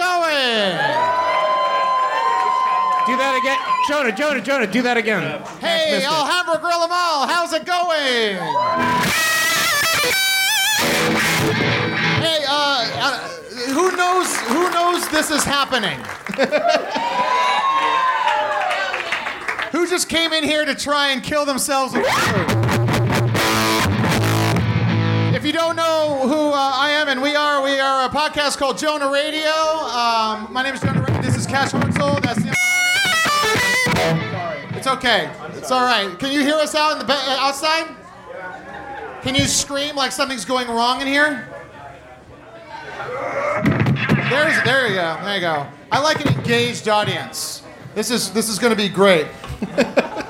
going? Do that again. Jonah, Jonah, Jonah, do that again. Hey, missed it. Alhambra Grill 'em all, how's it going? Hey, uh, uh, who knows? Who knows this is happening? who just came in here to try and kill themselves with food? If you don't know who uh, I am and we are, we are a podcast called Jonah Radio. Um, my name is Jonah Radio. This is Cash Hartzell. That's the. It's okay. It's all right. Can you hear us out in the ba- uh, outside? Can you scream like something's going wrong in here? There's there you go. There you go. I like an engaged audience. This is this is going to be great.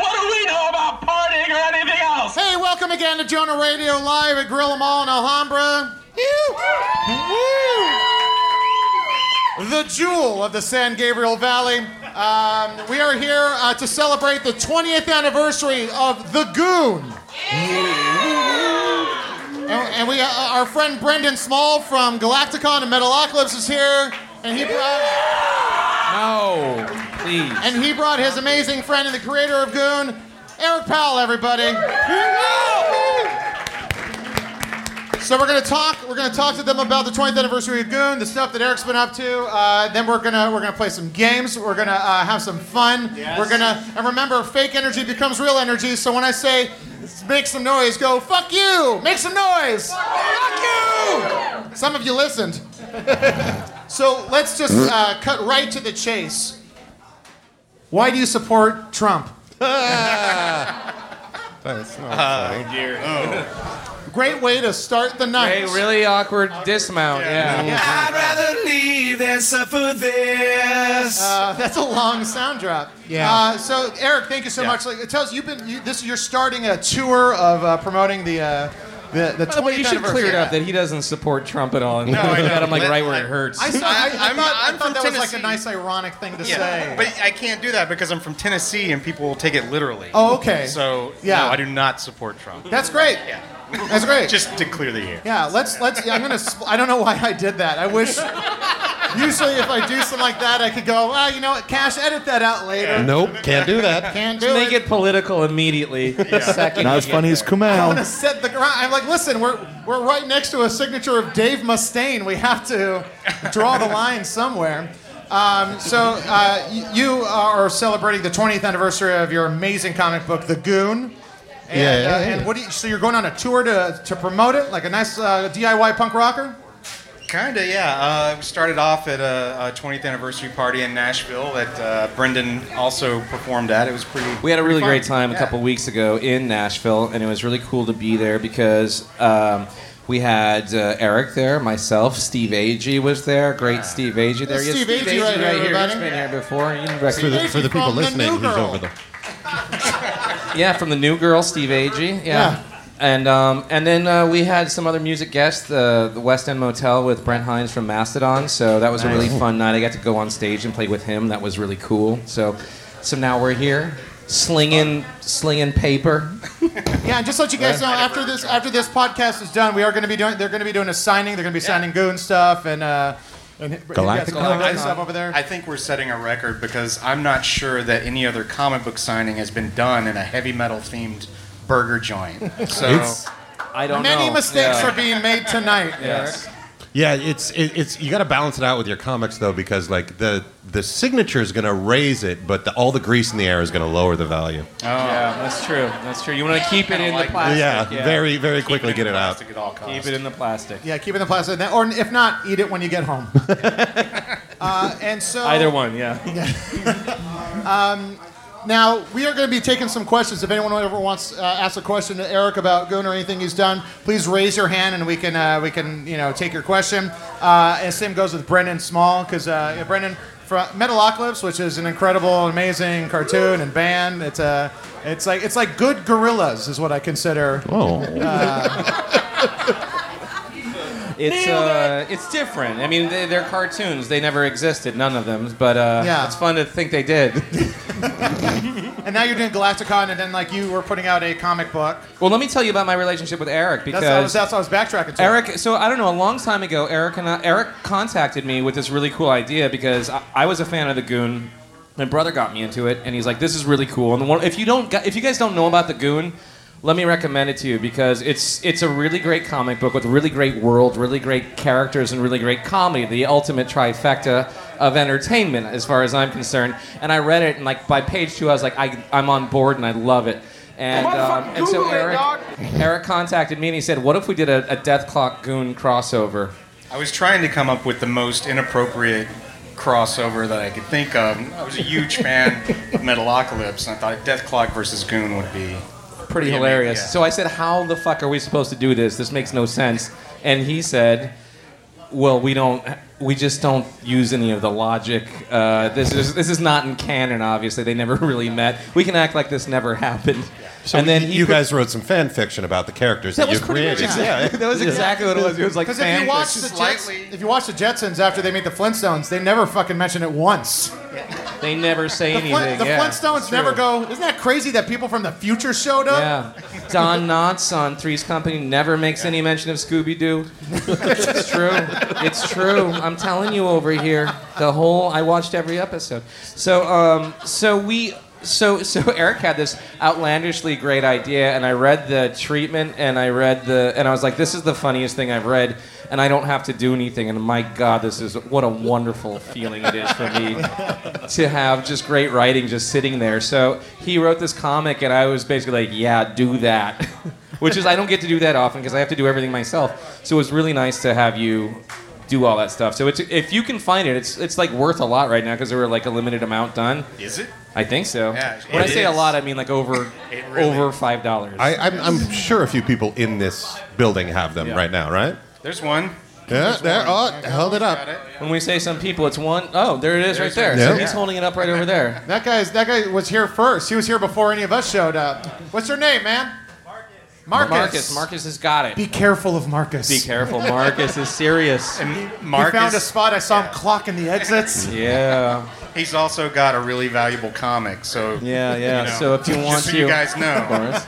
What do we know about partying or anything else? Hey, welcome again to Jonah Radio Live at Grill 'em All in Alhambra. The jewel of the San Gabriel Valley. Um, we are here uh, to celebrate the 20th anniversary of The Goon. And, and we, uh, our friend Brendan Small from Galaktikon and Metalocalypse is here, and he brought. No, please. And he brought his amazing friend and the creator of Goon, Eric Powell, everybody. So we're gonna talk. We're gonna talk to them about the 20th anniversary of Goon, the stuff that Eric's been up to. Uh, then we're gonna we're gonna play some games. We're gonna uh, have some fun. We're gonna and remember, fake energy becomes real energy. So when I say make some noise, go fuck you. Make some noise. Fuck you. Some of you listened. so let's just uh, cut right to the chase. Why do you support Trump? That's not funny. Great way to start the night. Hey, really awkward dismount. Yeah. I'd rather leave than suffer this. Uh, that's a long sound drop. Yeah. Uh, so Eric, thank you so Yeah. much. Like, it tells you've been you, this. You're starting a tour of uh, promoting the uh, the the 20th By the way, you should anniversary. clear it up that he doesn't support Trump at all. And No, I got know. him like Let- right where I- it hurts. I, saw, I, I, I'm- thought, I I'm thought from that was like a Tennessee. nice ironic thing to Yeah, say. but I can't do that because I'm from Tennessee and people will take it literally. oh, okay. So Yeah. no, I do not support Trump. that's great. Yeah. That's great. Just to clear the air. yeah. Let's let's. I'm gonna. Spl- I don't know why I did that. I wish. Usually, if I do something like that, I could go. Well, you know what? Cash, edit that out later. Nope, can't do that. Can't do Make it. it political immediately. The second Not as get funny as there. I want Kumail. to set the ground. I'm like, listen, we're we're right next to a signature of Dave Mustaine. We have to draw the line somewhere. Um, so uh, you are celebrating the 20th anniversary of your amazing comic book, The Goon. And, Yeah, yeah, uh, yeah. and what do you, so you're going on a tour to, to promote it, like a nice uh, DIY punk rocker? Kinda, yeah. Uh, we started off at a, a 20th anniversary party in Nashville that uh, Brendan also performed at. It was pretty. We had a really pretty great fun. time a couple weeks ago in Nashville, and it was really cool to be there because um, we had uh, Eric there, myself, Steve Agee was there, great Steve Agee there. Steve Yes, Agee right here, everybody. He's been here before. You can For the, for the people From the listening, New who's over there? Yeah, from the New Girl, Steve Agee. Yeah. Yeah. And um, and then uh, we had some other music guests, the the West End Motel with Brent Hinds from Mastodon. So that was a really fun night. I got to go on stage and play with him. That was really cool. So so now we're here, slinging slinging paper. Yeah, and just to let you guys know, after this after this podcast is done, we are going to be doing. They're going to be doing a signing. They're going to be signing Goon stuff and. Uh, and Galactic you guys got Comics. stuff over there. I think we're setting a record because I'm not sure that any other comic book signing has been done in a heavy metal themed burger joint. So It's- I don't Many know. Many mistakes Yeah. are being made tonight, Yes. Eric. Yeah, it's it, it's you got to balance it out with your comics though because like the the signature is going to raise it, but the, all the grease in the air is going to lower the value. Oh, yeah, that's true. That's true. You want to keep it in the like that. plastic. yeah, very very keep quickly it get it out. plastic At all costs. Keep it in the plastic. Yeah, keep it in the plastic, or if not, eat it when you get home. uh, and so Either one, yeah. now we are going to be taking some questions. If anyone ever wants to uh, ask a question to Eric about Goon or anything he's done, please raise your hand and we can uh, we can you know take your question. Uh, and same goes with Brendan Small because uh, yeah, Brendan from Metalocalypse, which is an incredible, amazing cartoon and band. It's a it's like it's like good gorillas is what I consider. Oh. It's uh, it's different. I mean, they, they're cartoons. They never existed, none of them. But uh, Yeah. it's fun to think they did. And now you're doing Galaktikon, and then like you were putting out a comic book. well, let me tell you about my relationship with Eric because That's what I was, that's what I was backtracking to. Eric, so I don't know, a long time ago, Eric and I, Eric contacted me with this really cool idea because I, I was a fan of the Goon. My brother got me into it, and he's like, "This is really cool." And the one, if you don't, if you guys don't know about the Goon, let me recommend it to you because it's it's a really great comic book with a really great world, really great characters, and really great comedy. The ultimate trifecta of entertainment, as far as I'm concerned. And I read it, and like by page two, I was like, I, I'm on board, and I love it. And, um, and so Eric, Eric contacted me and he said, "What if we did a, a Dethklok Goon crossover?" I was trying to come up with the most inappropriate crossover that I could think of. I was a huge fan of Metalocalypse, and I thought Dethklok versus Goon would be. Pretty Yeah, hilarious. yeah. So I said, "How the fuck are we supposed to do this? This makes no sense." And he said, "Well, we don't. We just don't use any of the logic. Uh, this is this is not in canon. Obviously, they never really met. We can act like this never happened." So and then y- he you put- guys wrote some fan fiction about the characters that, That was you pretty much created. exactly. That was exactly what it was. It was like Because if you watch the. Jets, if you watch the Jetsons after they made the Flintstones, they never fucking mention it once. They never say The, anything. Flint, the yeah, Flintstones never go. Isn't that crazy that people from the future showed up? Yeah. Don Knotts on Three's Company never makes any mention of Scooby Doo. It's true. It's true. I'm telling you over here. The whole I watched every episode. So um so we so so Eric had this outlandishly great idea and I read the treatment and I read the and I was like this is the funniest thing I've read and I don't have to do anything and my god this is what a wonderful feeling it is for me to have just great writing just sitting there. So he wrote this comic, and I was basically like, yeah, do that. Which is, I don't get to do that often because I have to do everything myself. So it was really nice to have you do all that stuff. So it's, if you can find it, it's, it's like worth a lot right now because there were like a limited amount done. Is it? I think so. Yeah, when I it say a lot, I mean like over really- over five dollars. I, I'm, I'm sure a few people in this building have them Yeah. right now, right? There's one. Yeah, there. Oh, held it up. It. When we say some people, it's one oh there it is right there. one. So he's holding it up right over there. That guy's that guy was here first. He was here before any of us showed up. What's your name, man? Marcus. Marcus, Marcus has got it. Be careful of Marcus. Be careful, Marcus is serious. And He found a spot. I saw him clocking the exits. Yeah. he's also got a really valuable comic. So Yeah, yeah. You know, so if you want just so to, you guys know, of course.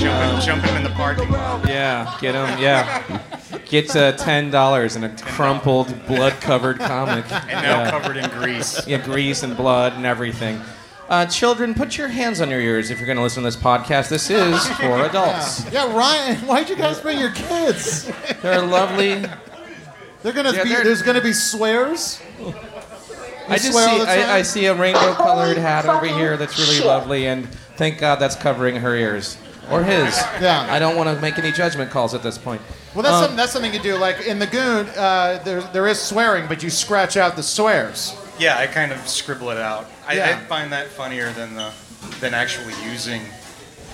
jump, him, jump him in the parking lot. Yeah, get him. Yeah, get uh, ten dollars in a crumpled, blood-covered comic. And now yeah. covered in grease. yeah, grease and blood and everything. Uh, children, put your hands on your ears if you're going to listen to this podcast. This is for adults. Yeah, Ryan. Why'd you guys bring your kids? They're lovely. They're gonna Yeah, be. they're- There's gonna be swears. I just see swear all the time? I, I see a rainbow-colored hat over here that's really lovely, and thank God that's covering her ears or his. Yeah. I don't want to make any judgment calls at this point. Well, that's Um, something. That's something you do. Like in the Goon, uh, there there is swearing, but you scratch out the swears. Yeah, I kind of scribble it out. I, Yeah. I find that funnier than the than actually using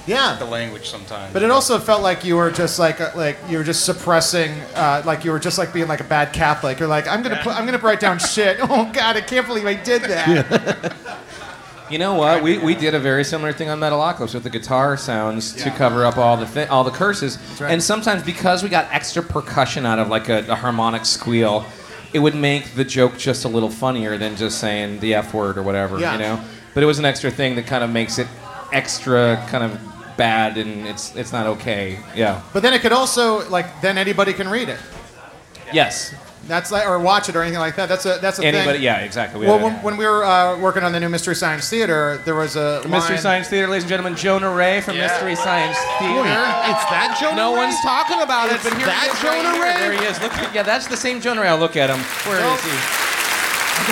Yeah. the language sometimes. But it also felt like you were just like uh, like you were just suppressing, uh, like you were just like being like a bad Catholic. You're like, I'm gonna put, I'm gonna write down shit. Oh God, I can't believe I did that. You know what? We, we did a very similar thing on Metalocalypse with the guitar sounds to cover up all the thi- all the curses. right. And sometimes because we got extra percussion out of like a, a harmonic squeal, it would make the joke just a little funnier than just saying the F word or whatever, Yeah. you know? But it was an extra thing that kind of makes it extra kind of bad and it's it's not okay. Yeah. But then it could also like then anybody can read it. Yes. That's like or watch it or anything like that. That's a that's a Anybody thing. yeah, exactly. We Well, had- when, when we were uh, working on the new Mystery Science Theater, there was a Mystery Science Theater, ladies and gentlemen, Jonah Ray from Yeah. Mystery Science Theater. It's that Jonah No Ray? one's talking about it, but here that he is Jonah right here. Ray? There he is. Look, at- yeah, that's the same Jonah Ray. I'll look at him. Where is he?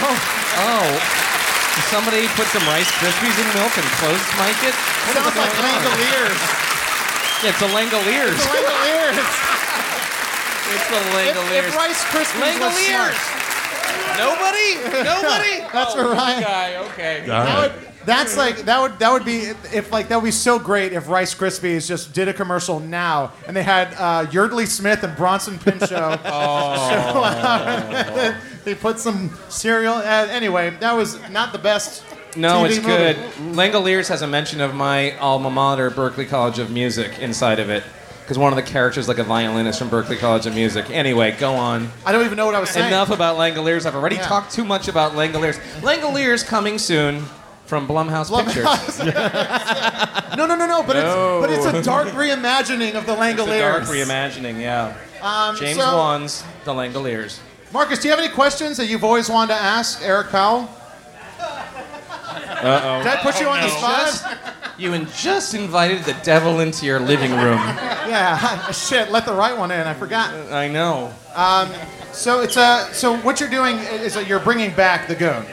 Oh, did somebody put some Rice Krispies in milk and close mic it? What is Sounds like? Langoliers. Yeah, it's a Langoliers. Langoliers. It's the If, Langoliers. if Rice Krispies was Langoliers. Nobody? Nobody? That's for Ryan. Guy, okay. All That right. would, that's like that would that would be if like that would be so great if Rice Krispies just did a commercial now and they had uh, Yeardley Smith and Bronson Pinchot. oh. they put some cereal. Uh, anyway, that was not the best. No, TV it's movie. good. Langoliers has a mention of my alma mater, Berklee College of Music, inside of it. Because one of the characters, like a violinist from Berklee College of Music. Anyway, go on. I don't even know what I was saying. Enough about Langoliers. I've already Yeah. talked too much about Langoliers. Langoliers coming soon from Blumhouse, Pictures. no, no, no, no. But No. it's but it's a dark reimagining of the It's a dark reimagining, yeah. Um, James so- Wan's The Langoliers. Marcus, do you have any questions that you've always wanted to ask Eric Powell? Uh-oh. Did I put you on the spot? Just, you in- just invited the devil into your living room. Yeah. Shit, let the right one in. I forgot. I know. So it's uh, so what you're doing is that you're bringing back the goon.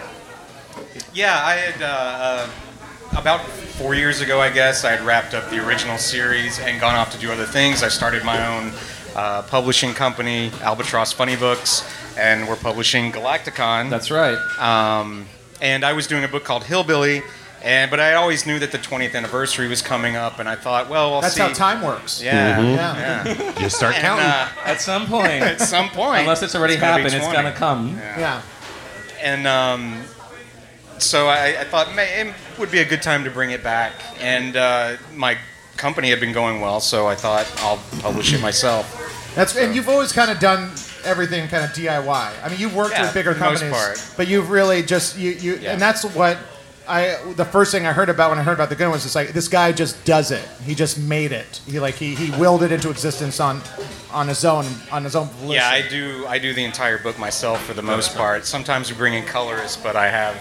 Yeah, I had uh, uh, about four years ago, I guess, I had wrapped up the original series and gone off to do other things. I started my own uh, publishing company, Albatross Funny Books, and we're publishing Galaktikon. That's right. Um, and I was doing a book called Hillbilly, and but I always knew that the 20th anniversary was coming up, and I thought, well, we'll That's see. how time works. Yeah, Yeah. yeah. You start And, counting. uh, At some point. at some point, Unless it's already gonna be happened, it's 20. gonna come. Yeah. and um, so I, I thought may, it would be a good time to bring it back. And uh, my company had been going well, so I thought I'll publish it myself. That's and you've always kind of done everything kind of DIY. I mean, you've worked Yeah, with bigger for the most companies, part. but you've really just you you Yeah. and that's what I the first thing I heard about when I heard about the gun was just like this guy just does it. He just made it. He like he he willed it into existence on on his own on his own volition. Yeah, I do. I do the entire book myself for the most part. Sometimes we bring in colorists, but I have,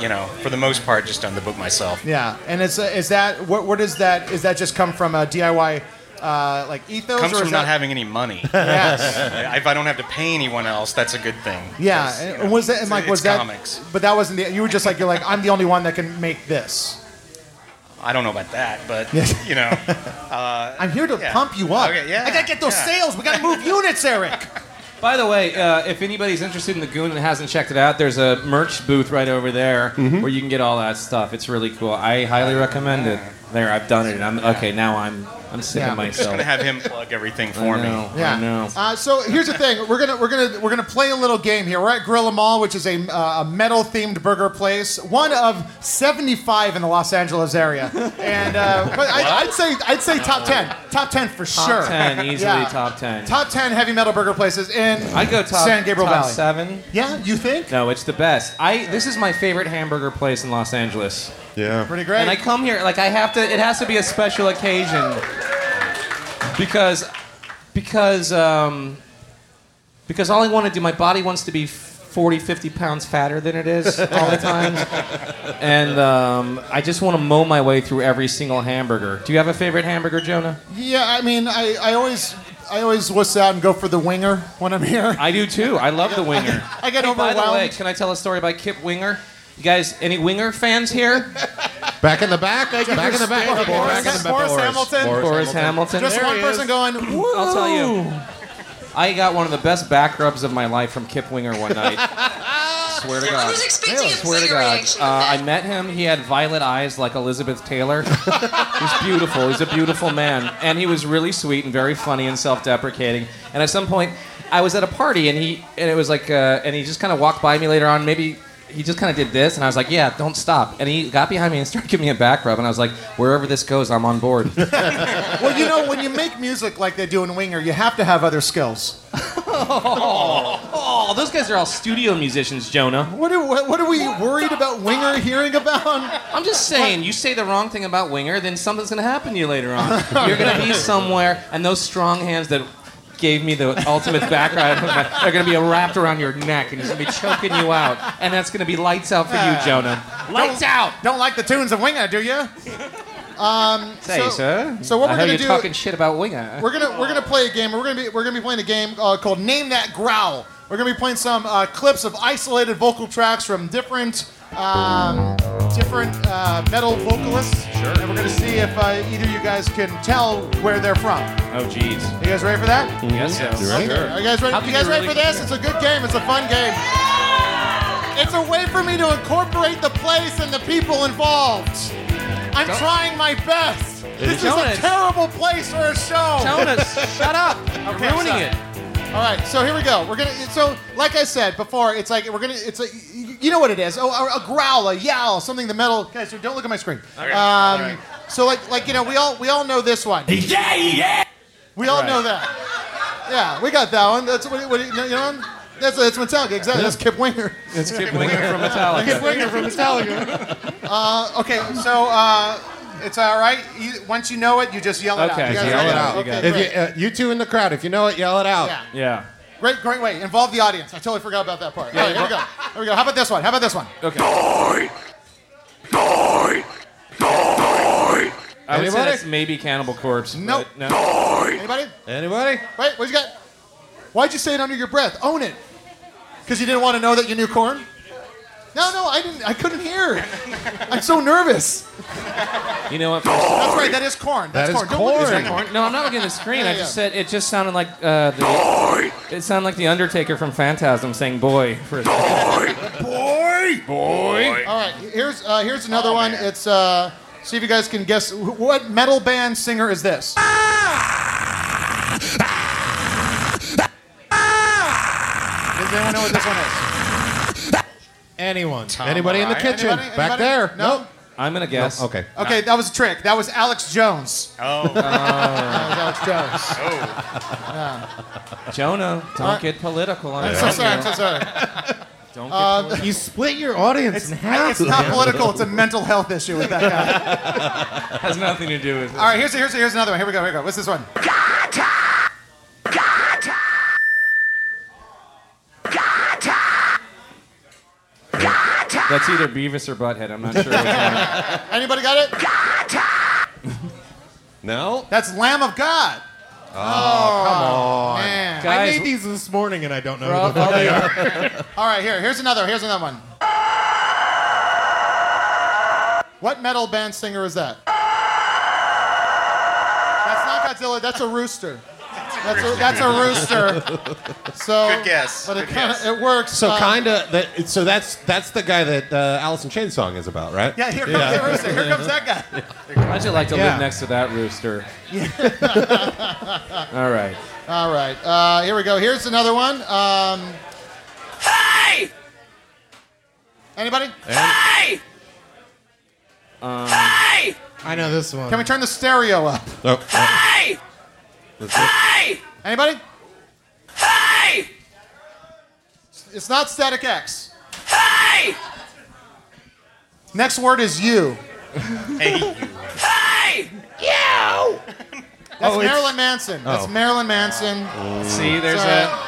you know, for the most part, just done the book myself. Yeah, and it's uh, is that what what is that? Is that just come from a DIY uh, like ethos? Comes or from not that, having any money. Yes. if I don't have to pay anyone else, that's a good thing. Yeah, 'Cause, you and know, was that and like was it's that? comics? But that wasn't the. You were just like you're like I'm the only one that can make this. I don't know about that, but you know, uh, I'm here to Yeah. pump you up. Okay, yeah, I gotta get those yeah. sales. We gotta move units, Eric. By the way, uh, if anybody's interested in the Goon and hasn't checked it out, there's a merch booth right over there where you can get all that stuff. It's really cool. I highly recommend it. There, I've done it. And I'm okay. Now I'm I'm sick Yeah. of I'm just gonna have him plug everything I for me. Yeah. I know. Uh, so here's the thing: we're gonna we're gonna we're gonna play a little game here. We're at Grill 'em All, which is a, uh, a metal themed burger place, one of 75 in the Los Angeles area. And uh, but I, I'd say I'd say top 10, top 10 for sure. Top ten, easily Yeah. top ten. Top 10 heavy metal burger places in I'd go top San Gabriel top Valley. seven. Yeah, you think? No, it's the best. I this is my favorite hamburger place in Los Angeles. yeah. Pretty great. And I come here like I have to. It has to be a special occasion because because um, because all I want to do, my body wants to be 40, 50 pounds fatter than it is all the time, and um, I just want to mow my way through every single hamburger. Do you have a favorite hamburger, Jonah? yeah, I mean, I, I always I always wuss out and go for the winger when I'm here. I do too. I love the winger. I get Hey, by the way, overwhelmed. can I tell a story about Kip Winger? You guys, any Winger fans here? Back in the back. Back in the back. Boris- Back in the back. Boris Hamilton? Boris Hamilton. Just There one person going. Woo! I'll tell you. I got one of the best back rubs of my life from Kip Winger one night. Swear to God. was expecting a Swear to God. Uh, I met him. He had violet eyes like Elizabeth Taylor. He's beautiful. He's a beautiful man. And he was really sweet and very funny and self deprecating. And at some point, I was at a party and he, and it was like, uh, and he just kind of walked by me later on. Maybe he just kind of did this. And I was like, yeah, don't stop. And he got behind me and started giving me a back rub. And I was like, wherever this goes, I'm on board. Well, you know, when you make music like they do in Winger, you have to have other skills. oh, those guys are all studio musicians, Jonah. What are, what, what are we worried about Winger hearing about? I'm just saying, you say the wrong thing about Winger, then something's going to happen to you later on. You're going to be somewhere, and those strong hands that gave me the ultimate back ride are going to be wrapped around your neck, and it's going to be choking you out. And that's going to be lights out for you, Jonah. Lights out! Don't like the tunes of Winger, do you? Say, So- sir. so what I we're gonna do- talking shit about Winger. We're gonna we're gonna play a game. We're gonna be we're gonna be playing a game uh, called Name That Growl. We're gonna be playing some uh, clips of isolated vocal tracks from different um, different uh, metal vocalists. Sure. And we're gonna see if uh, either of you guys can tell where they're from. Oh, jeez. You guys ready for that? Yes, yes. Okay. Are you guys ready? How You guys ready really- for this? It's a good game. It's a fun game. It's a way for me to incorporate the place and the people involved. I'm Don't- trying my best. This is a Jonas. terrible place for a show. Jonas, shut up. You're Okay, I'm ruining sorry. it. All right, so here we go. We're gonna. So, like I said before, it's like we're gonna. It's like you know what it is. Oh, a, a growl, a yowl, something. The metal. Guys, don't look at my screen. Um, so like, like you know, we all we all know this one. Yeah, yeah. We all Right. know that. Yeah, we got that one. That's what, what you know. That's that's Metallica. Exactly. That's Kip Winger. It's Kip Winger from Metallica. Kip Winger from Metallica. uh, okay, so uh, it's all right. You, once you know it, you just yell it Okay, out. You just guys yell it out. You Okay, If you, uh, you two in the crowd, if you know it, yell it out. yeah. Yeah. Great, great way. Involve the audience. I totally forgot about that part. All right, here we go. Here we go. How about this one? How about this one? Okay. Die. Die. Die. I would say Anybody? that's maybe Cannibal Corpse. Nope. but No. Anybody? Anybody? Wait, what you got? Why'd you say it under your breath? Own it. Because you didn't want to know that you knew Korn? No, no, I didn't. I couldn't hear. I'm so nervous. You know what? That's right. That is Korn. That's That is Korn. Don't look at Korn. the screen. No, I'm not looking at the screen. Yeah, I just yeah. said it just sounded like uh, the. Die. It sounded like the Undertaker from Phantasm saying "boy" for a second. Boy. Boy. All right. Here's uh, here's another one. It's uh, see if you guys can guess wh- what metal band singer is this? Does anyone know what this one is? Anyone. Anybody in the kitchen? Anybody? Back there? No. Nope. I'm gonna guess. Okay. Okay, that was a trick. That was Alex Jones. Oh, That was Alex Jones. Oh. Jonah, don't Alright. get political on I'm it. so sorry. I'm so sorry. Don't get Uh, You split your audience in half. it's not political. It's a mental health issue with that guy. has nothing to do with it. All right, here's here's here's another one. Here we go. Here we go. What's this one? That's either Beavis or Butthead. I'm not sure. Which one. Anybody got it? No? That's Lamb of God. Oh, oh come on, man. I Guys, made these this morning and I don't know. we're all- who the- all the- All right, here. Here's another. Here's another one. What metal band singer is that? That's not Godzilla. That's a rooster. That's a, that's a rooster. So Good guess. But it Good kind of guess. it works. So uh, kind of that. So that's that's the guy that uh, Alice in Chains song is about, right? Yeah, here comes the rooster. Here comes that guy. How'd you like to Yeah. live next to that rooster? All right. All right. Uh, here we go. Here's another one. Um, Hey. anybody? Hey. Um, Hey. I know this one. Can we turn the stereo up? Oh, oh, Hey. Hey. Anybody? Hey. It's not Static X. Hey. Next word is you. hey, Hey. You. That's Oh, it's- Marilyn Manson. That's Oh. Marilyn Manson. see, there's So- a.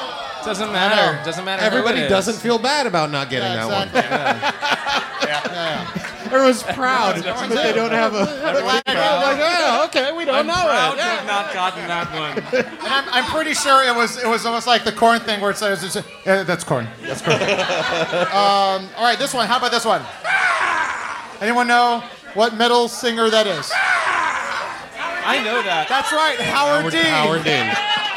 Doesn't matter. Doesn't matter. who everybody it is. doesn't feel bad about not getting Yeah, that exactly. one. Everyone's proud, but they don't have a. Like, yeah, okay, we don't I'm know proud it. to have not gotten that one. And I'm, I'm pretty sure it was it was almost like the Korn thing where it says it's, yeah, that's Korn. That's Korn. um, all right, this one. How about this one? Anyone know what metal singer that is? I know that. That's right, Howard, Howard, Dean. Howard Dean,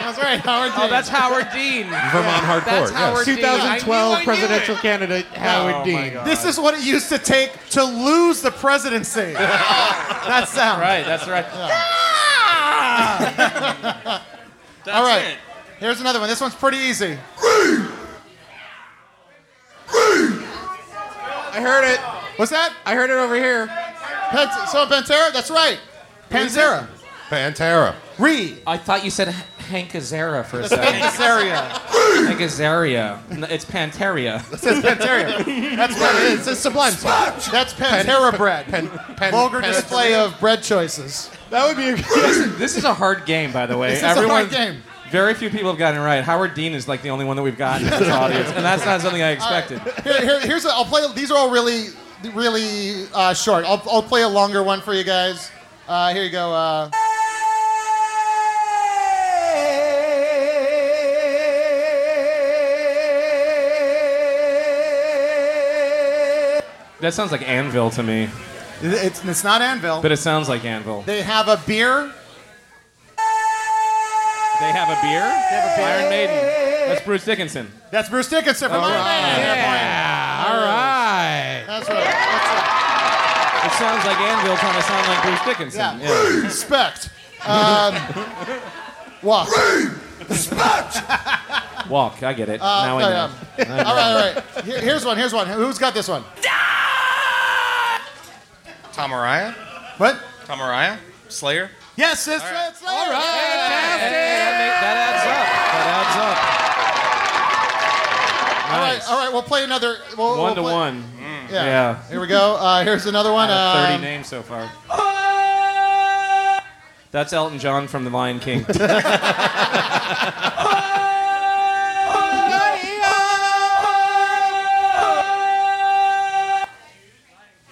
That's right, Howard oh, Dean. Oh, that's Howard Dean. Vermont hardcore. That's yes. Howard Dean. 2012 I knew presidential it. candidate Howard Oh, Dean. This is what it used to take to lose the presidency. that sound. Right, that's right. That's All right. it. Here's another one. This one's pretty easy. I heard it. What's that? I heard it over here. Pant- so Pantera? That's right. Pantera. Pantera. Re. I thought you said Hank Azaria for a second. Pantera. Hank Azaria. No, It's Panteria. It says Pantera. That's what it is. It's a sublime song. That's Pantera bread. Pen, pen, Vulgar pen- display of bread choices. That would be. A, This is a hard game, by the way. This is a hard game. Very few people have gotten it right. Howard Dean is like the only one that we've gotten in this audience, and that's not something I expected. Here, here, here's a, I'll play. These are all really, really uh, short. I'll, I'll play a longer one for you guys. Uh, here you go. Uh, That sounds like Anvil to me, it's, it's not Anvil. but it sounds like Anvil. They have a beer. They have a beer. They have a beer. Iron Maiden. That's Bruce Dickinson. That's Bruce Dickinson from Iron Maiden. yeah. All right. That's right. That's It sounds like Anvil trying to sound like Bruce Dickinson. Yeah. right. Respect. Um, walk. Walk, I get it. Uh, now I no, know. yeah. All right, all right. Here- here's one. Here's one. Who's got this one? Tom Araya? What? Tom Araya? Slayer? Yes, it's, it's all Hey, right. that, make- that adds up. That adds up. All right, Nice. all right. We'll play another. We'll, One we'll to play- one. Yeah. Yeah. Here we go. Uh, here's another one. Out of 30 Um, names so far. That's Elton John from The Lion King.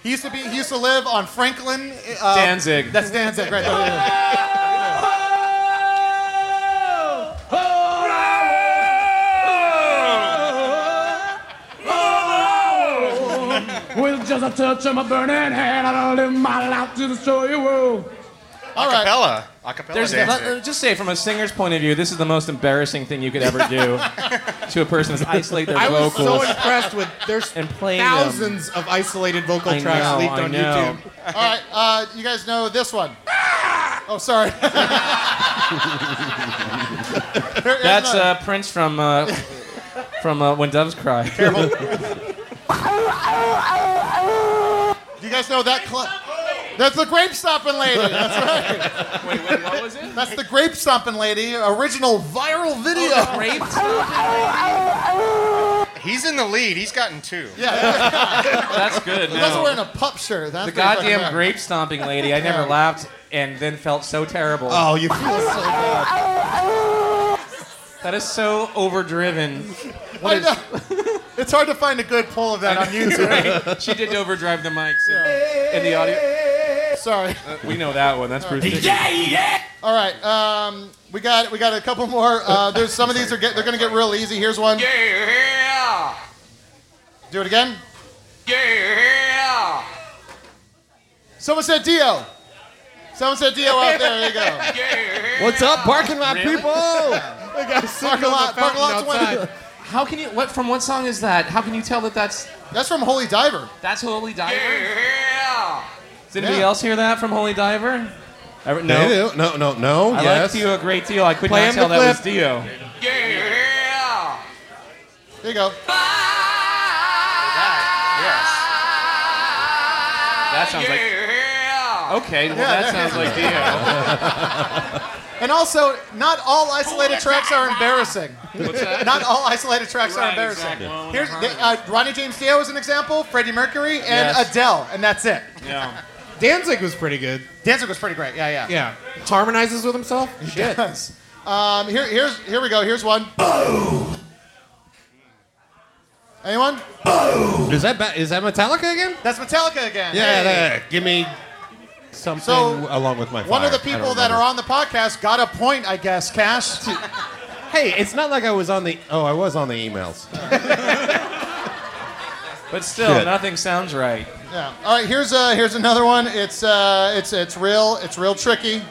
he used to be. He used to live on Franklin. Uh, Danzig. That's Danzig, right there. With just a touch of my burning hand, I don't live my life to show you world. All right. Acapella. Acapella There's, dancer. let- just say, from a singer's point of view, this is the most embarrassing thing you could ever do to a person is isolate their I was vocals. so impressed with there's And play them. thousands of isolated vocal I tracks know, leaked I on know. YouTube. All right. Uh, you guys know this one. Oh, sorry. That's uh, Prince from uh, from uh, When Doves Cry. Do you guys know that? Cl- that's the grape stomping lady. That's right. wait, wait, what was it? That's the grape stomping lady. Original viral video. Oh, grape? He's in the lead. He's gotten two. Yeah, That's good. you guys are No. wearing a pup shirt. That's The goddamn bad. grape stomping lady. I never laughed and then felt so terrible. Oh, you feel so bad. That is so overdriven. I know. It's hard to find a good pull of that on YouTube. She did overdrive the mics in, in the audio. Sorry. We know that one. That's Bruce Yeah! All right. Um, we got we got a couple more. Uh, there's some of these are get, they're gonna get real easy. Here's one. Yeah. Do it again. Yeah. Someone said Dio. Someone said Dio out there. There you go. What's up, parking lot people? Parking lot. Parking lot 20. How can you? What from what song is that? How can you tell that that's That's from Holy Diver. that's Holy Diver? Yeah. Does anybody Yeah. else hear that from Holy Diver? Ever- They no. do. No, no, no. I yes. like Dio a great deal. I could Play not tell the that was clip. Dio. Yeah. There you go. That sounds like Yeah. okay. Well, Yeah, that there- sounds like Dio. And also, not all isolated tracks are embarrassing. What's that? Not all isolated tracks are Right, embarrassing. exactly. Well, Here's uh, Ronnie James Dio is an example. Freddie Mercury and Yes. Adele, and that's it. Yeah. Danzig was pretty good. Danzig was pretty great. Yeah, yeah. Yeah. Harmonizes with himself. Shit. Yes. Um, here, here's, here we go. Here's one. Anyone? Is that ba- is that Metallica again? That's Metallica again. Yeah, Hey. there. Give me something So, along with my. One of the people don't that are on the podcast got a point, I guess. Cash. Hey, it's not like I was on the. Oh, I was on the emails. But still, Shit. nothing sounds right. Yeah. All right. Here's uh, here's another one. It's uh, it's it's real. It's real tricky.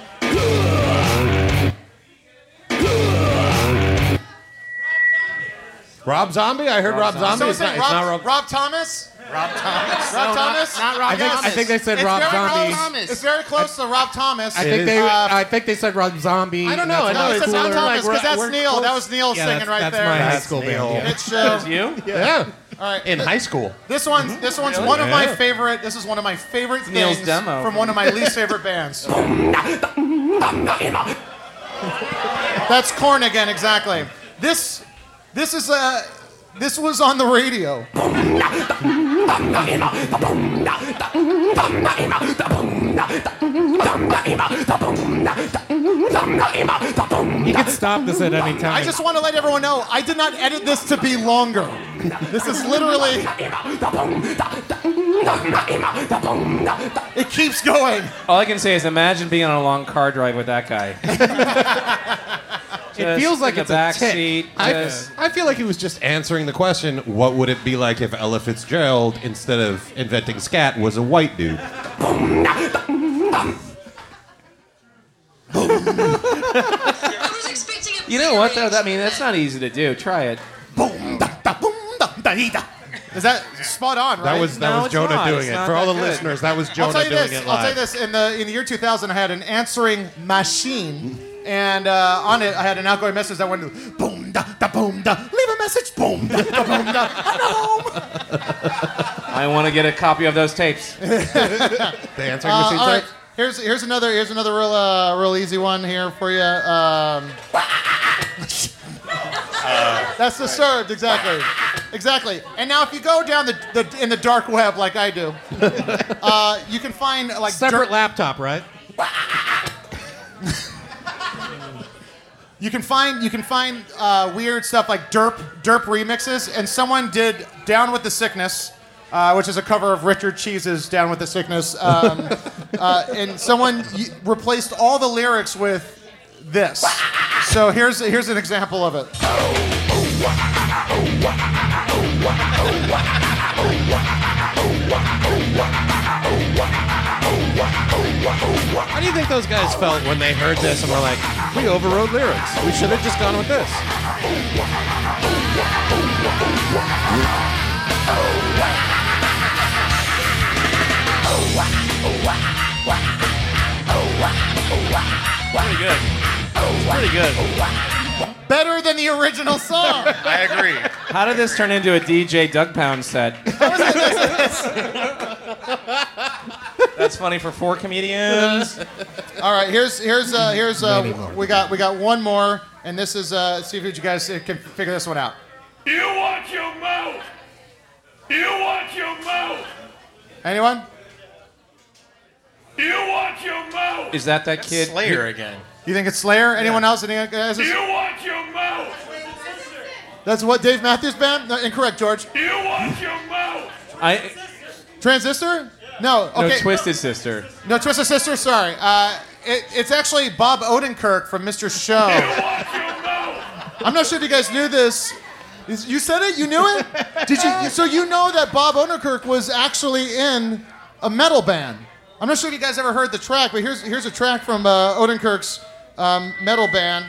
Rob Zombie. I heard Rob, Zombie. Someone It's say not, it's Rob, not Rob. Rob Thomas. Rob Thomas. Rob Thomas. Not Rob I think, I think they said Rob very Zombie. Close. It's very close to Rob Thomas. I think they. Uh, I think they said Rob Zombie. I don't know, I know, no, it's it's. Rob Thomas because that's Neil. close. That was Neil Yeah, singing that's, right that's there. my high school band. Yeah. It's uh, You? Yeah, all right. in high school. This one's this one's Really? one of my favorite. This is one of my favorite Neil's things demo. from one of my least favorite bands. That's Korn again, exactly. This this is uh this was on the radio. You can stop this at any time. I just want to let everyone know I did not edit this to be longer. This is literally it keeps going. All I can say is imagine being on a long car drive with that guy. it feels like in it's the back a tick. seat. I, just- I feel like he was just answering the question: What would it be like if Ella Fitzgerald, instead of inventing scat, was a white dude? I was expecting a you know what though? I mean, that's not easy to do. Try it. Boom, da, da, boom, da, da, dee, da. Is that spot on, right? That was that No, was it's Jonah not. doing It's it. not For all that the good. listeners, that was I'll Jonah tell you doing this. it I'll tell you live. this. In the in the year 2000, I had an answering machine, and uh, on it I had an outgoing message that went boom da da boom da. Leave a message. Boom da da boom da. I'm home. I want to get a copy of those tapes. The answering Uh, machine all right. type? Here's here's another here's another real uh, real easy one here for you. Um, that's disturbed exactly, exactly. And now if you go down the, the in the dark web like I do, uh, you can find like Separate dirt- laptop, right? You can find you can find uh, weird stuff like derp derp remixes, and someone did "Down with the Sickness," uh, which is a cover of Richard Cheese's "Down with the Sickness," um, uh, and someone y- replaced all the lyrics with this. So here's here's an example of it. How do you think those guys felt when they heard this and were like, we overrode lyrics. We should have just gone with this. Pretty good. Pretty good. Better than the original song. I agree. How did this turn into a DJ Doug Pound set? That's funny for four comedians. All right, here's here's uh, here's uh, we got we got one more, and this is uh, see if you guys can figure this one out. You watch your mouth. You watch your mouth. Anyone? You watch your mouth. Is that that kid? Slayer again. You think it's Slayer? Anyone else? Any guys? You watch your mouth. That's what Dave Matthews Band? No, incorrect, George. You watch your mouth. I Transistor? No. no Okay. Twisted Sister. No, Twisted Sister. Sorry. Uh, it, it's actually Bob Odenkirk from Mr. Show. You watch your mouth. I'm not sure if you guys knew this. Is- You said it. You knew it. Did you? So you know that Bob Odenkirk was actually in a metal band. I'm not sure if you guys ever heard the track, but here's here's a track from uh, Odenkirk's um, metal band.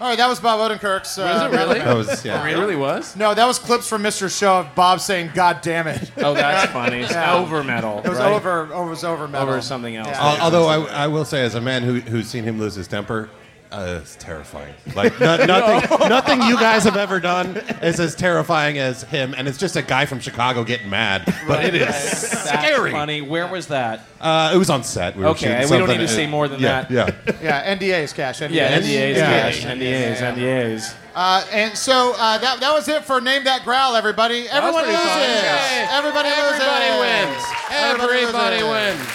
All right, that was Bob Odenkirk's. Uh, Was it really? That was, yeah. It really was? No, that was clips from Mr. Show of Bob saying "God damn it." Oh, that's funny. It's Yeah. over metal. It was right? over. It was over metal. Over something else. Yeah. Although I, I will say, as a man who, who's seen him lose his temper, uh, it's terrifying. Like no, nothing, nothing you guys have ever done is as terrifying as him, and it's just a guy from Chicago getting mad. But it is That's scary. funny. Where was that? Uh, it was on set. We were Okay, shooting we don't something, need to say more than yeah, that. Yeah. Yeah, NDAs, cash. NDAs. Yeah, NDAs, Yeah. cash, NDAs, NDAs. Uh, and so uh, that, that was it for Name That Growl, everybody. Everyone pretty loses. fun. Yay. Everybody loses. Everybody wins. Everybody Everybody loses. wins.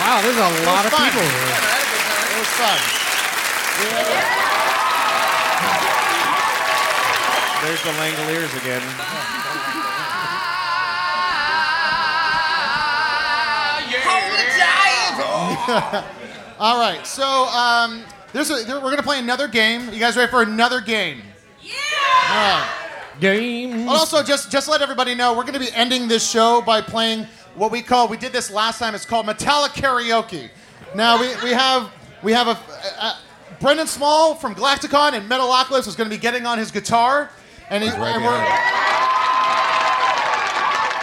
Wow, there's a lot of fun. people here. Yeah, I had a good time. It was fun. There's the Langoliers again. All right, so um, there's a, there, we're gonna play another game. You guys ready for another game? Yeah. All right. Games. Also, just just let everybody know, we're gonna be ending this show by playing what we call. We did this last time. It's called Metallic Karaoke. Now we, we have we have a, a, Brendan Small from Galaktikon and Metalocalypse is gonna be getting on his guitar, and, he, right and we're.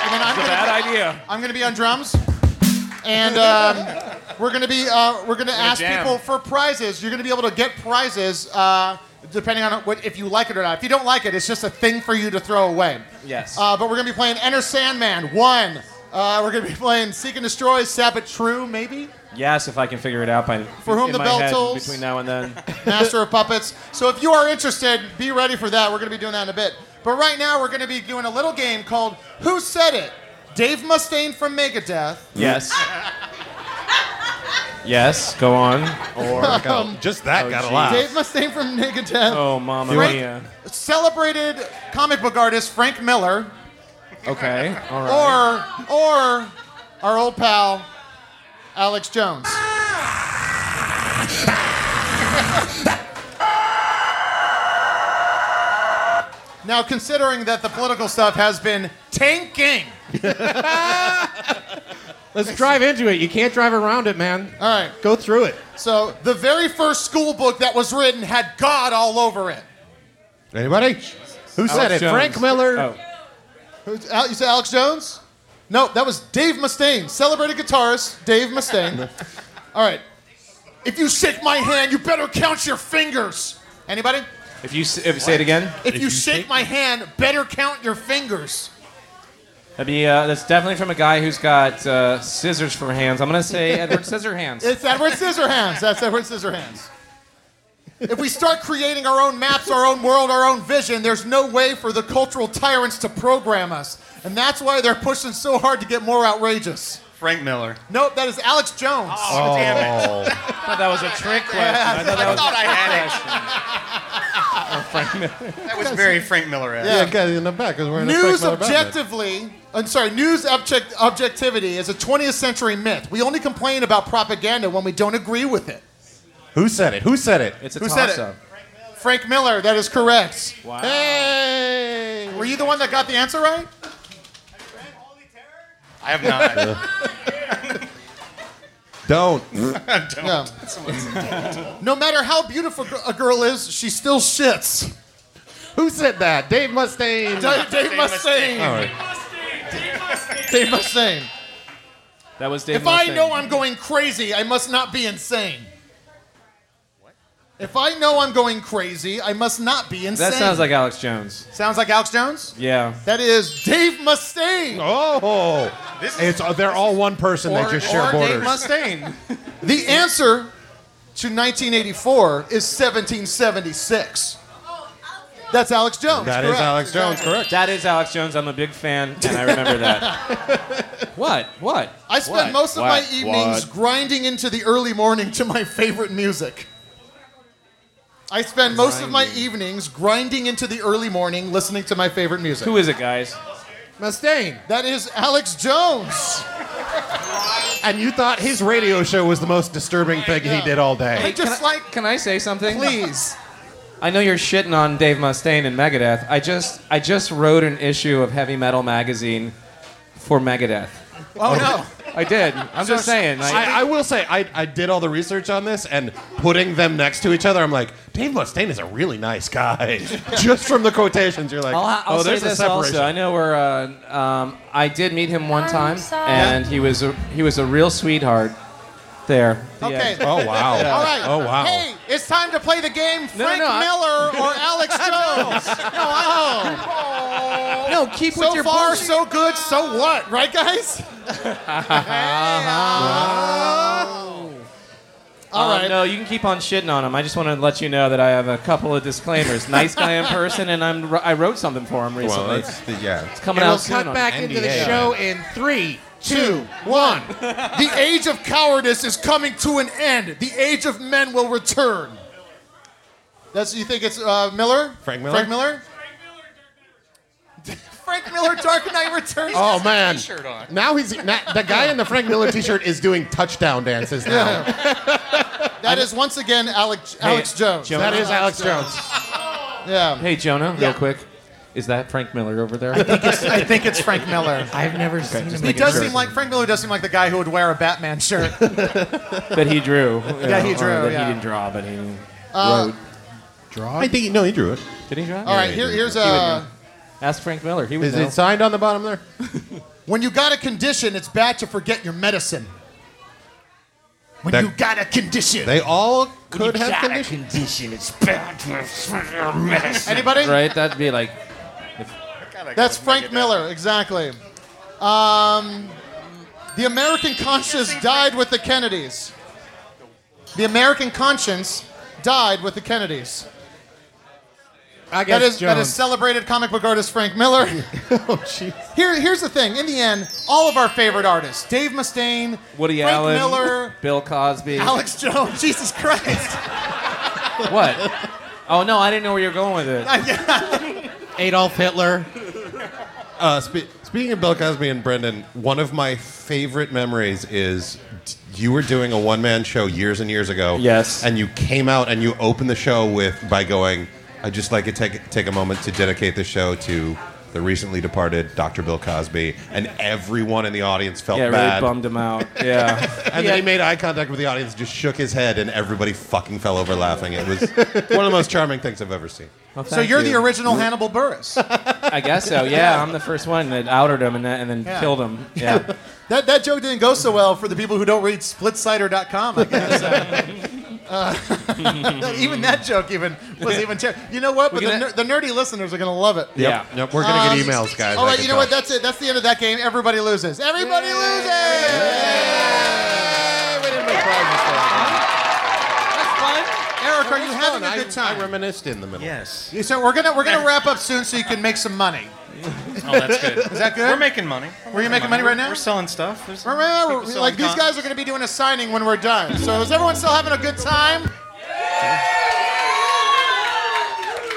And then I'm It's gonna, bad idea. I'm gonna be on drums, and um, we're gonna be uh, we're gonna ask jam. people for prizes. You're gonna be able to get prizes uh, depending on what if you like it or not. If you don't like it, it's just a thing for you to throw away. Yes. Uh, but we're gonna be playing Enter Sandman one. Uh, we're gonna be playing Seek and Destroy, Sad But True, maybe Yes, if I can figure it out by For whom in the my bell head tolls. between now and then. Master of Puppets. So if you are interested, be ready for that. We're gonna be doing that in a bit. But right now, we're gonna be doing a little game called Who Said It? Dave Mustaine from Megadeth. Yes. yes. Go on. Or Oh, just that Oh, got a geez. laugh. Dave Mustaine from Megadeth. oh, Mamma Frank- Mia. Celebrated comic book artist Frank Miller. Okay. All right. or or our old pal Alex Jones. now, considering that the political stuff has been tanking, Let's drive into it. You can't drive around it, man. all right. Go through it. So the very first school book that was written had God all over it. Anybody? Who said it? Jones. Frank Miller. Oh. Who's- Al- You said Alex Jones? No, that was Dave Mustaine, celebrated guitarist Dave Mustaine. All right. If you shake my hand, you better count your fingers. Anybody? If you s- if, say it again, If you shake my hand, better count your fingers. that'd be uh, that's definitely from a guy who's got uh, scissors for hands. I'm gonna say Edward Scissorhands. It's Edward Scissorhands. That's Edward Scissorhands. If we start creating our own maps, our own world, our own vision, there's no way for the cultural tyrants to program us. And that's why they're pushing so hard to get more outrageous. Frank Miller. Nope, that is Alex Jones. Oh, damn it. Oh, I thought that was a trick question. I thought that I was thought I a had it. Oh, that was very Frank Miller. yeah, guy in the back is wearing a News Miller objectively, I'm sorry, news object, objectivity is a 20th century myth. We only complain about propaganda when we don't agree with it. Who said it? Who said it? It's a Who said it? toss-up. Frank Miller, that is correct. Wow. Hey! Were you the one that got the answer right? I have not. Don't. Yeah. no matter how beautiful a girl is, she still shits. Who said that? Dave Mustaine. Dave, Dave Mustaine. All right. Dave Mustaine. That was Dave If I Mustaine. know I'm going crazy, I must not be insane. If I know I'm going crazy, I must not be insane. that sounds like Alex Jones. sounds like Alex Jones. Yeah. That is Dave Mustaine. Oh, This is it's uh, they're all one person. they just share or borders. Dave Mustaine. The answer to 1984 is 1776. That's Alex Jones. That is correct. Alex Jones, correct? that is Alex Jones. I'm a big fan, and I remember that. what? What? I spend What? most of What? my evenings What? grinding into the early morning to my favorite music. I spend most of my evenings grinding into the early morning listening to my favorite music. Who is it, guys? Mustaine. That is Alex Jones. And you thought his radio show was the most disturbing thing he did all I day. just like, Can I say something? please. I know you're shitting on Dave Mustaine and Megadeth. I just I just wrote an issue of Heavy Metal magazine for Megadeth. Oh no. I did. I'm just saying. I, I, I will say, I, I did all the research on this, and putting them next to each other, I'm like, Dave Mustaine is a really nice guy. Just from the quotations, you're like, I'll, I'll oh, say there's a this separation. also. I know we're. Uh, um, I did meet him one time, and he was a, he was a real sweetheart. There. The Okay. end. Oh wow! All right. Oh wow! Hey, it's time to play the game. Frank no, I- Miller or Alex Jones. no, I, No, keep with so your far, bullshit. so good. So what? Right, guys? All right, Um, no, you can keep on shitting on him. I just want to let you know that I have a couple of disclaimers. nice guy in person, and I'm I wrote something for him recently. Well, that's the, yeah. it's coming And we'll out soon. cut on- back into the show in three, two, one. the age of cowardice is coming to an end. The age of men will return. That's you think it's uh, Miller? Frank Miller? Frank Miller. Frank Miller, Dark Knight Returns. Oh man! T-shirt on. Now he's now, the guy in the Frank Miller T-shirt is doing touchdown dances now. that is once again Alex Alex Jones. Joe- That is Alex Jones. Yeah. Hey, Jonah, real Yeah. quick. Is that Frank Miller over there? I think it's Frank Miller. I've never seen him. He does seem like Frank Miller does seem like the guy who would wear a Batman shirt. that he drew. Yeah, he drew, That yeah. Uh, he didn't draw, but he wrote. Draw? I think no, he drew it. Did he draw? It? All right, here, here's a. Ask Frank Miller. He would Is know. it signed on the bottom there? When you got a condition, it's bad to forget your medicine. when That- you got a condition. They all could have got a conditions. condition. It's bad for medicine. Anybody? Right? That'd be like. That's Frank Miller, exactly. Um, the American conscience died with the Kennedys. The American conscience died with the Kennedys. I guess That is Jones. is celebrated comic book artist Frank Miller. oh, jeez. Here, here's the thing. In the end, all of our favorite artists: Dave Mustaine, Woody Frank Allen, Miller, Bill Cosby. Alex Jones. Jesus Christ! What? Oh no, I didn't know where you were going with it. Adolf Hitler. Uh, spe- speaking of Bill Cosby and Brendan, one of my favorite memories is t- you were doing a one-man show years and years ago. Yes. And you came out and you opened the show with by going, "I'd just like to take take a moment to dedicate the show to the recently departed Dr. Bill Cosby," and everyone in the audience felt Yeah, it really bummed him out. Yeah. And then he made eye contact with the audience, just shook his head, and everybody fucking fell over laughing. It was one of the most charming things I've ever seen. Well, So you're you. the original Hannibal Buress. I guess so. Yeah, I'm the first one that outed him and, then- and then Yeah. killed him. Yeah. That, that joke didn't go so well for the people who don't read splitsider.com, I guess. Uh, even that joke even was even ter- You know what? But We're the, gonna- ner- the nerdy listeners are going to love it. Yeah. Yep, we're gonna Um, get emails, guys. All I right, can you know what? That's it. That's the end of that game. Everybody loses. Everybody loses. Eric, are you having a good time? I reminisced in the middle. Yes. So we're gonna we're gonna wrap up soon, so you can make some money. Oh, that's good. Is that good? We're making money. Were you making money right now? We're selling stuff. There's Remember, people selling like these con- guys are going to be doing a signing when we're done. So is everyone still having a good time?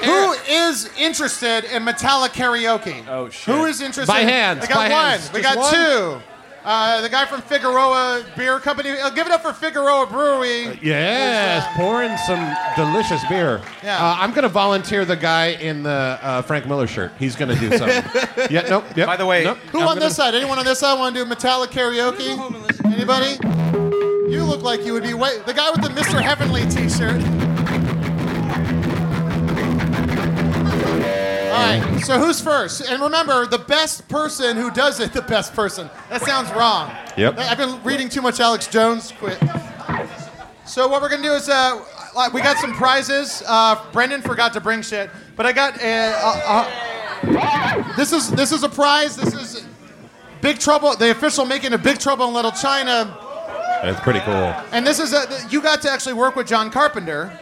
Who is interested in Metallica karaoke? Oh, shit. Who is interested? By hands, We got by one. hands. We Just got one? two. Uh, the guy from Figueroa Beer Company. Uh, give it up for Figueroa Brewery. Yes, pouring some delicious beer. Yeah. Uh, I'm going to volunteer the guy in the uh, Frank Miller shirt. He's going to do something. yeah, nope, yep. By the way- nope. Who I'm on gonna- this side? Anyone on this side want to do Metallic karaoke? Anybody? You look like you would be. Wait, the guy with the Mr. Heavenly T-shirt. All right. So who's first? And remember, the best person who does it, the best person. That sounds wrong. Yep. I've been reading too much Alex Jones. Quit. So what we're gonna do is, uh, we got some prizes. Uh, Brendan forgot to bring shit, but I got. Uh, uh, uh, this is this is a prize. This is Big Trouble. The official making a Big Trouble in Little China, That's pretty cool. and this is a, you got to actually work with John Carpenter.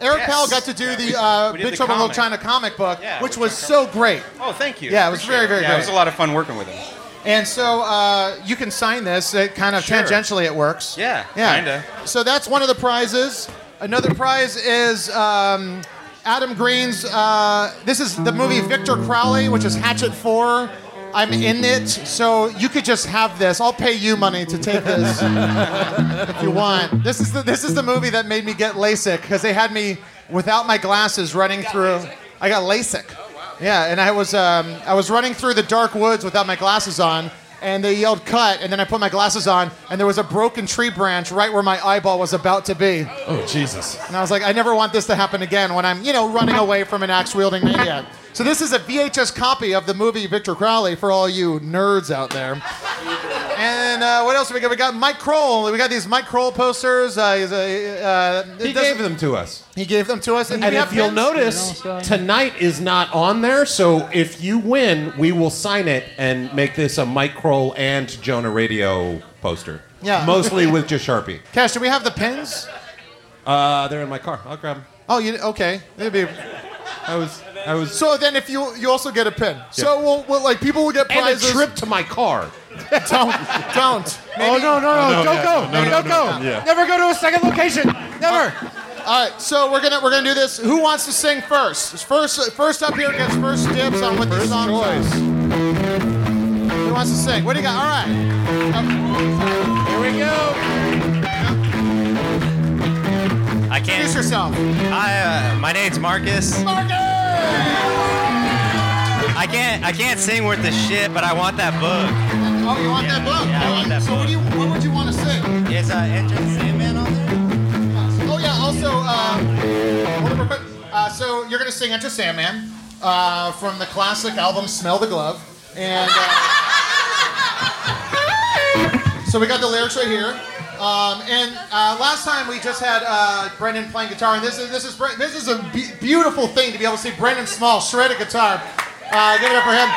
Eric Yes. Powell got to do the uh, Big Trouble in Little. China comic book, Yeah, which was so great. Oh, thank you. Yeah, it was Appreciate very, very Yeah, it was a lot of fun working with him. And so uh, you can sign this. It kind of Sure. tangentially it works. Yeah, yeah. kinda. So that's one of the prizes. Another prize is um, Adam Green's. Uh, this is the movie Victor Crowley, which is Hatchet Four. I'm in it, so you could just have this. I'll pay you money to take this if you want. This is the this is the movie that made me get LASIK because they had me without my glasses running through. I got LASIK. Yeah, and I was um, I was running through the dark woods without my glasses on, and they yelled cut, and then I put my glasses on, and there was a broken tree branch right where my eyeball was about to be, Oh, Jesus. and I was like, I never want this to happen again when I'm you know running away from an axe wielding maniac. So this is a VHS copy of the movie Victor Crowley for all you nerds out there. And uh, what else do we got? We got Mike Kroll. We got these Mike Kroll posters. Uh, he's a, uh, He gave them to us. He gave them to us. And, And if you'll pins. notice, tonight is not on there. So if you win, we will sign it and make this a Mike Kroll and Jonah Radio poster. Yeah. Mostly with just Sharpie. Cash, do we have the pins? Uh, they're in my car. I'll grab them. Oh, you okay? Maybe. I was, I was. So then, if you you also get a pin. So we'll, we'll like people will get and a prizes. trip to my car. Don't don't. Oh no no no! don't go! don't go! Yeah. Never go to a second location. Never. All right, so we're gonna we're gonna do this. Who wants to sing first? First first up here gets first dibs on what these song choice. Who wants to sing? What do you got? All right. Here we go. I Introduce can't. yourself. I, uh, my name's Marcus. Marcus! I can't. I can't sing worth the shit, but I want that book. Oh, you want that book? yeah, I want that so what do you what would you want to sing? Is uh, Enter the Sandman on there? Oh yeah. Also, uh, hold on real quick. Uh, so you're gonna sing Enter Sandman uh, from the classic album Smell the Glove, and uh, So we got the lyrics right here. Um, and uh, last time we just had uh, Brendan playing guitar, and this is this is this is a be- beautiful thing to be able to see Brendan Small shred a guitar. Uh, give it up for him.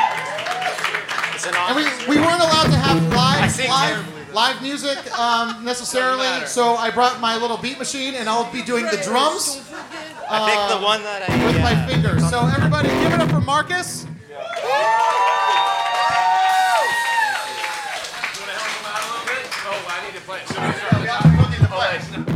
And we, we weren't allowed to have live live, live music um, necessarily, so I brought my little beat machine, and I'll be doing the drums I picked the one that I. with my fingers. So everybody, give it up for Marcus. Say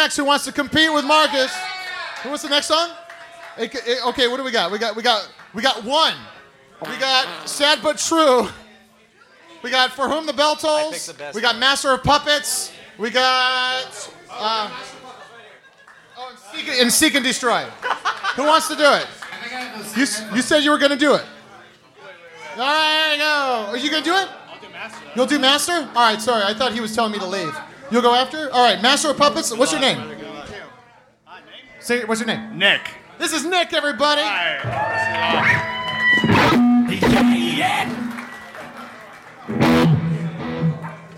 next? Who wants to compete with Marcus? Who wants the next song? It- it- Okay, what do we got? We got we got we got one. We got sad but true. We got for whom the bell tolls. the We got master of puppets. We got uh, oh, and seek, and seek and destroy. Who wants to do it? You, you said you were going to do it. All right, you go. Are you going to do it? I'll do master. You'll do master? All right, sorry. I thought he was telling me to leave. You'll go after? All right, master of puppets. What's your name? Say, what's your name? Nick. This is Nick, everybody.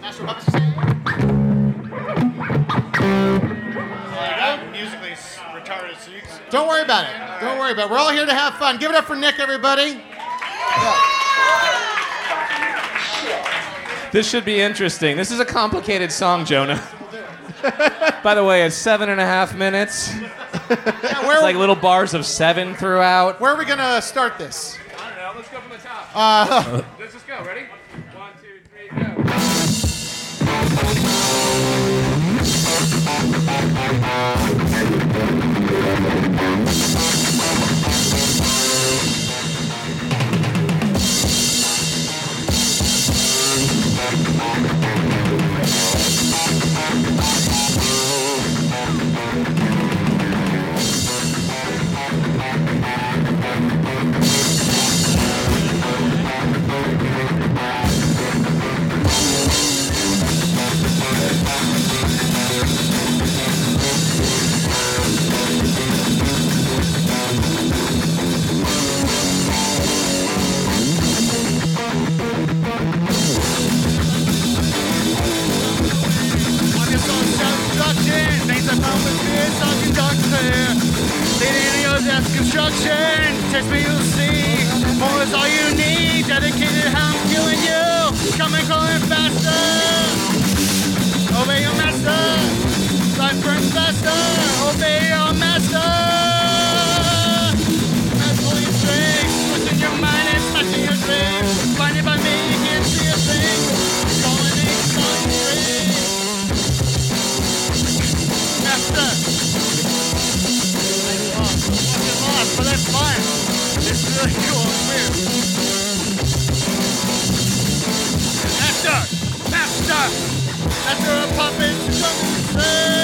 Master of puppets. you say? I'm musically retarded, so you can. Don't worry about it. Don't worry about it. We're all here to have fun. Give it up for Nick, everybody. This should be interesting. This is a complicated song, Jonah. By the way, it's seven and a half minutes. Yeah, where, It's like little bars of seven throughout. where are we going to start this? I don't know. Let's go from the top. Uh, Let's just go. Ready? One, two, three, go. I'm construction. Things I found with this on conductor. Leading your death construction. Test me, you'll see. More is all you need. Dedicated, how I'm killing you. Coming, calling faster. Master! Master! Master of puppets,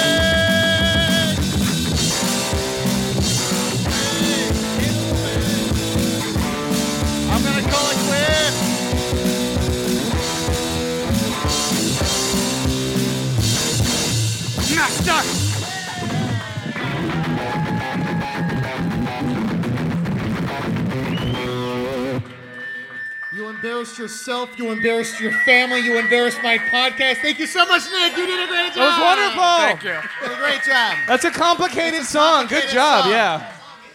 embarrassed yourself. You embarrassed your family. You embarrassed my podcast. Thank you so much, Nick. You did a great job. That was wonderful. Thank you. You did a great job. That's a complicated song. Good job. song. Yeah.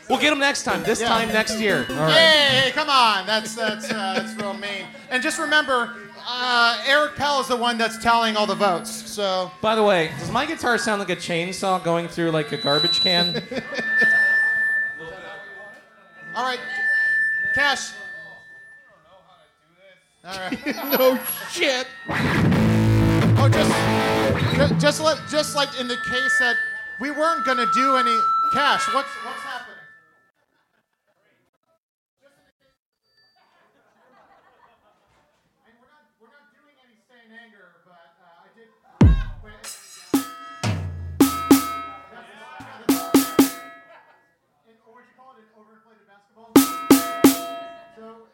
We'll get them next time. This Yeah. time next year. All right. Hey, hey, come on. That's that's uh, that's real mean. And just remember, uh, Eric Powell is the one that's tallying all the votes. So By the way, does my guitar sound like a chainsaw going through like a garbage can? all right, Cash. All right. no shit. Oh, just, ju- just let, just like in the case that we weren't gonna do any cash. What's what's happening? And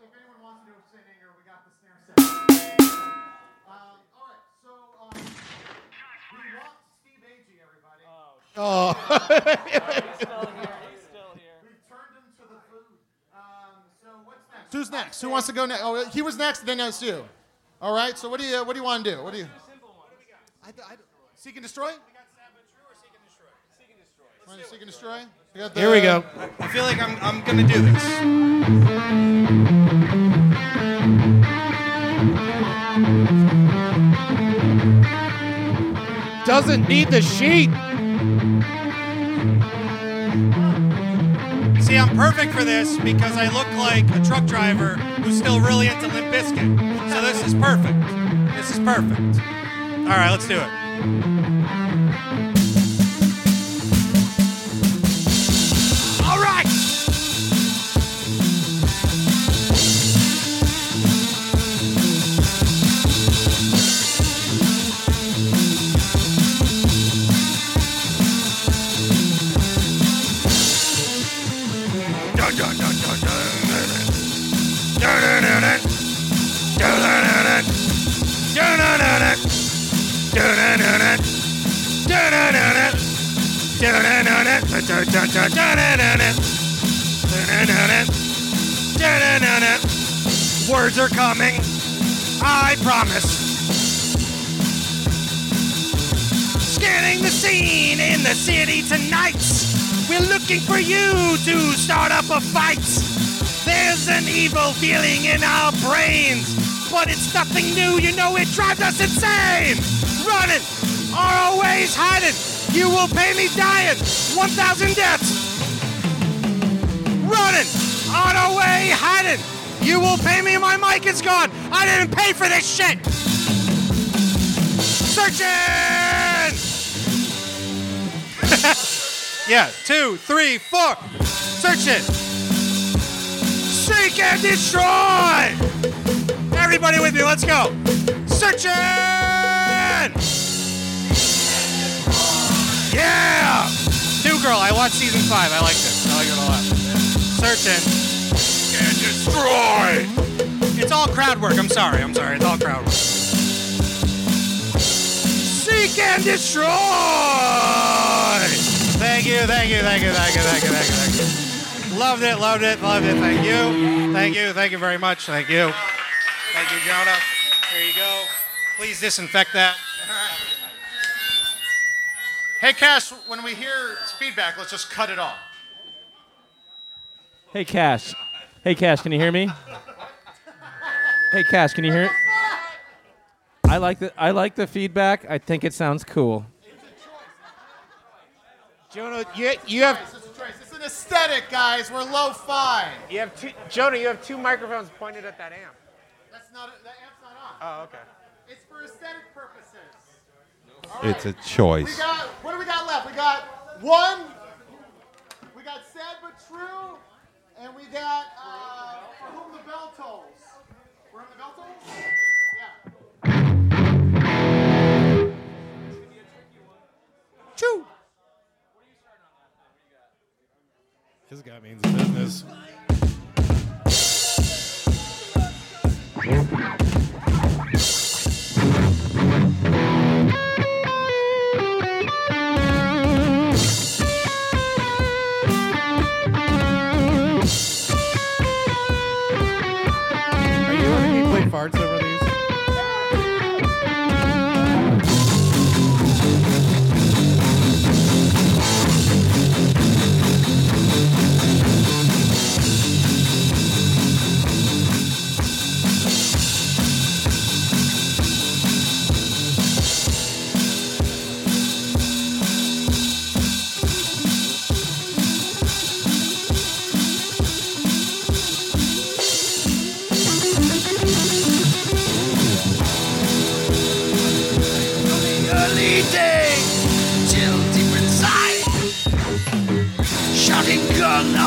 next? Who's next? Who wants to go next? Oh, he was next, then it's you. All right. So what do you what do you want to do? What do you? I, I, seek and destroy. Want to seek and destroy? We got the- Here we go. I feel like I'm, I'm gonna do this. Doesn't need the sheet. See, I'm perfect for this because I look like a truck driver who's still really into Limp Bizkit. So this is perfect. This is perfect. All right, let's do it. Words are coming. I promise. Scanning the scene in the city tonight. We're looking for you to start up a fight. There's an evil feeling in our brains, but it's nothing new. You know it drives us insane. Running, are always hiding. You will pay me dying. 1,000 deaths. Running, on our way hiding. You will pay me. My mic is gone. I didn't pay for this shit. Searching. yeah, two, three, four. Search it. Seek and destroy. Everybody with me, let's go. Searching. Yeah. New Girl, I watched season five. I like this. I like it a lot. Searching. And destroy. It's all crowd work. I'm sorry. I'm sorry. It's all crowd work. Seek and destroy. Thank you, thank you, thank you, thank you, thank you, thank you, thank you. Loved it, loved it, loved it. Thank you, thank you, thank you very much. Thank you, thank you, Jonah. Here you go. Please disinfect that. Hey, Cash. When we hear feedback, let's just cut it off. Hey, Cash. Hey, Cash, can you hear me? Hey, Cash, can you hear it? I like the I like the feedback. I think it sounds cool. Jonah, you, you have It's a choice. It's an aesthetic, guys. We're lo-fi. you have two, Jonah, you have two microphones pointed at that amp. That's not. That amp's not on. Oh, okay. It's for aesthetic purposes. It's a choice. We got. What do we got left? We got one. We got sad but true, and we got uh, for whom the bell tolls. For whom the bell tolls? Yeah. Choo. This guy means business.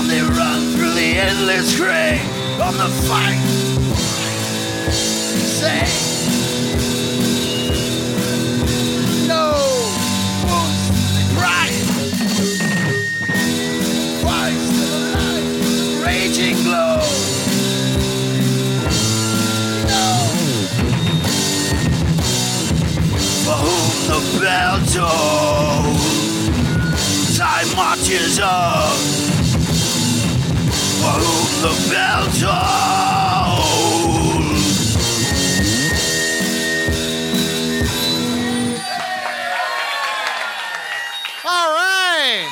Now they run through the endless gray on the fight. Say, no, wounds they pride. Why still alive? Raging glow. No. For whom the bell tolls, time marches on. All right.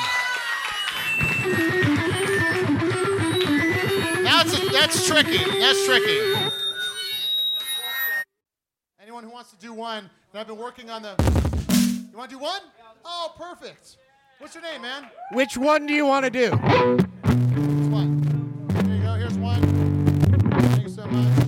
That's that's tricky. That's tricky. Anyone who wants to do one? I've been working on the. You want to do one? Oh, perfect. What's your name, man? Which one do you want to do? Thank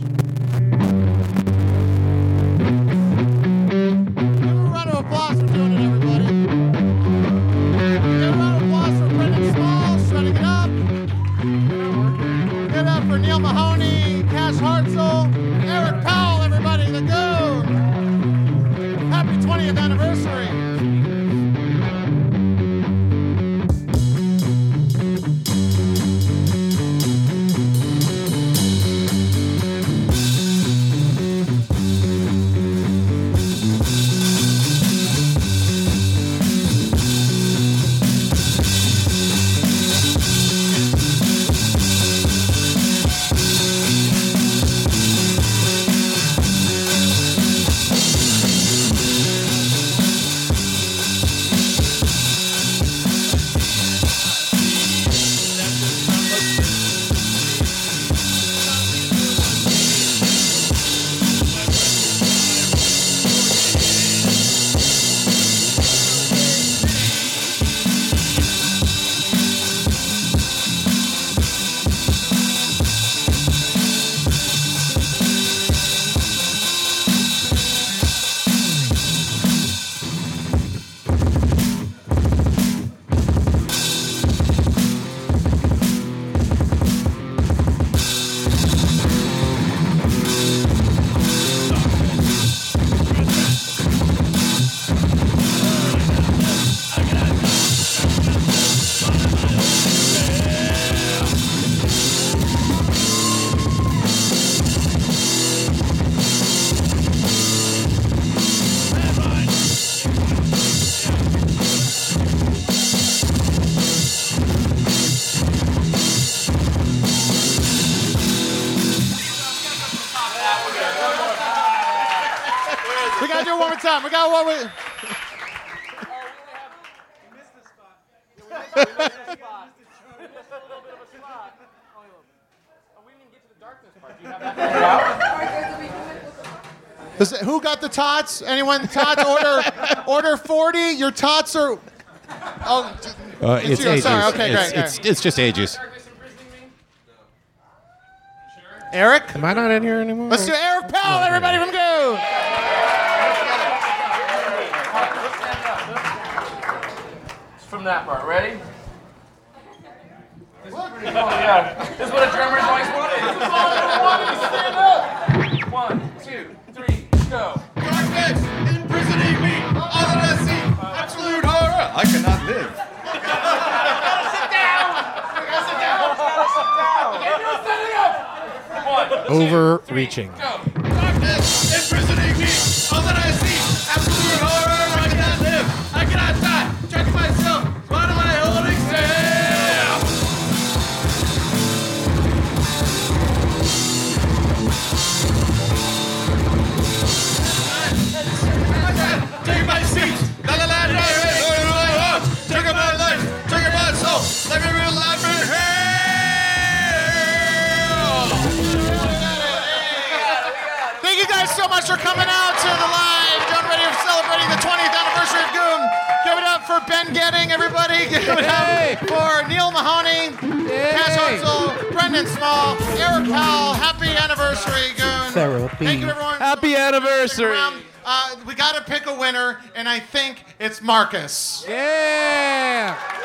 got the tots? Anyone tots? Order order 40. Your tots are. Oh, Uh, It's it's you. ages. Sorry, okay, it's, great, It's, great. it's just ages. Eric? Am I not in here anymore? Let's do Eric Powell, everybody from Go. It's from that part. Ready? This is pretty cool, yeah. This is what a drummer's always wanted. This is all I wanted to stand up. One, two, three, go. Darkness imprisoning me. All that I absolute horror. I cannot live. sit down. sit down. sit down. Get your setting up. One, Overreaching. Darkness imprisoning me. All that much for coming out to the live Done Ready for celebrating the 20th anniversary of Goon. Give it up for Ben Getting, everybody. Give it up for Neil Mahoney, Cash Hutzel, Brendan Small, Eric Powell. Happy anniversary, Goon. Therapy. Thank you, everyone. Happy anniversary. Uh, we got to pick a winner, and I think it's Marcus. Yeah.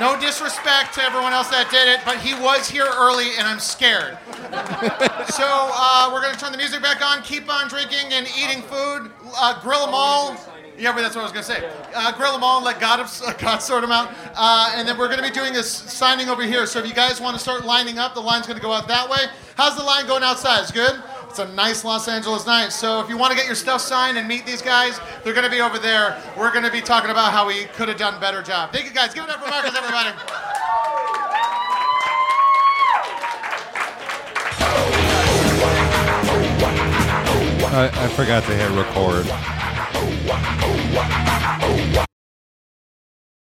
No disrespect to everyone else that did it, but he was here early, and I'm scared. so uh, we're gonna turn the music back on. Keep on drinking and eating food. Uh, grill them all. Yeah, but that's what I was gonna say. Uh, grill them all and let God, God sort them out. Uh, and then we're gonna be doing this signing over here. So if you guys want to start lining up, the line's gonna go out that way. How's the line going outside? It's good. It's a nice Los Angeles night. So if you want to get your stuff signed and meet these guys, they're going to be over there. We're going to be talking about how we could have done a better job. Thank you guys. Give it up for Marcus, everybody. I, I forgot to hit record.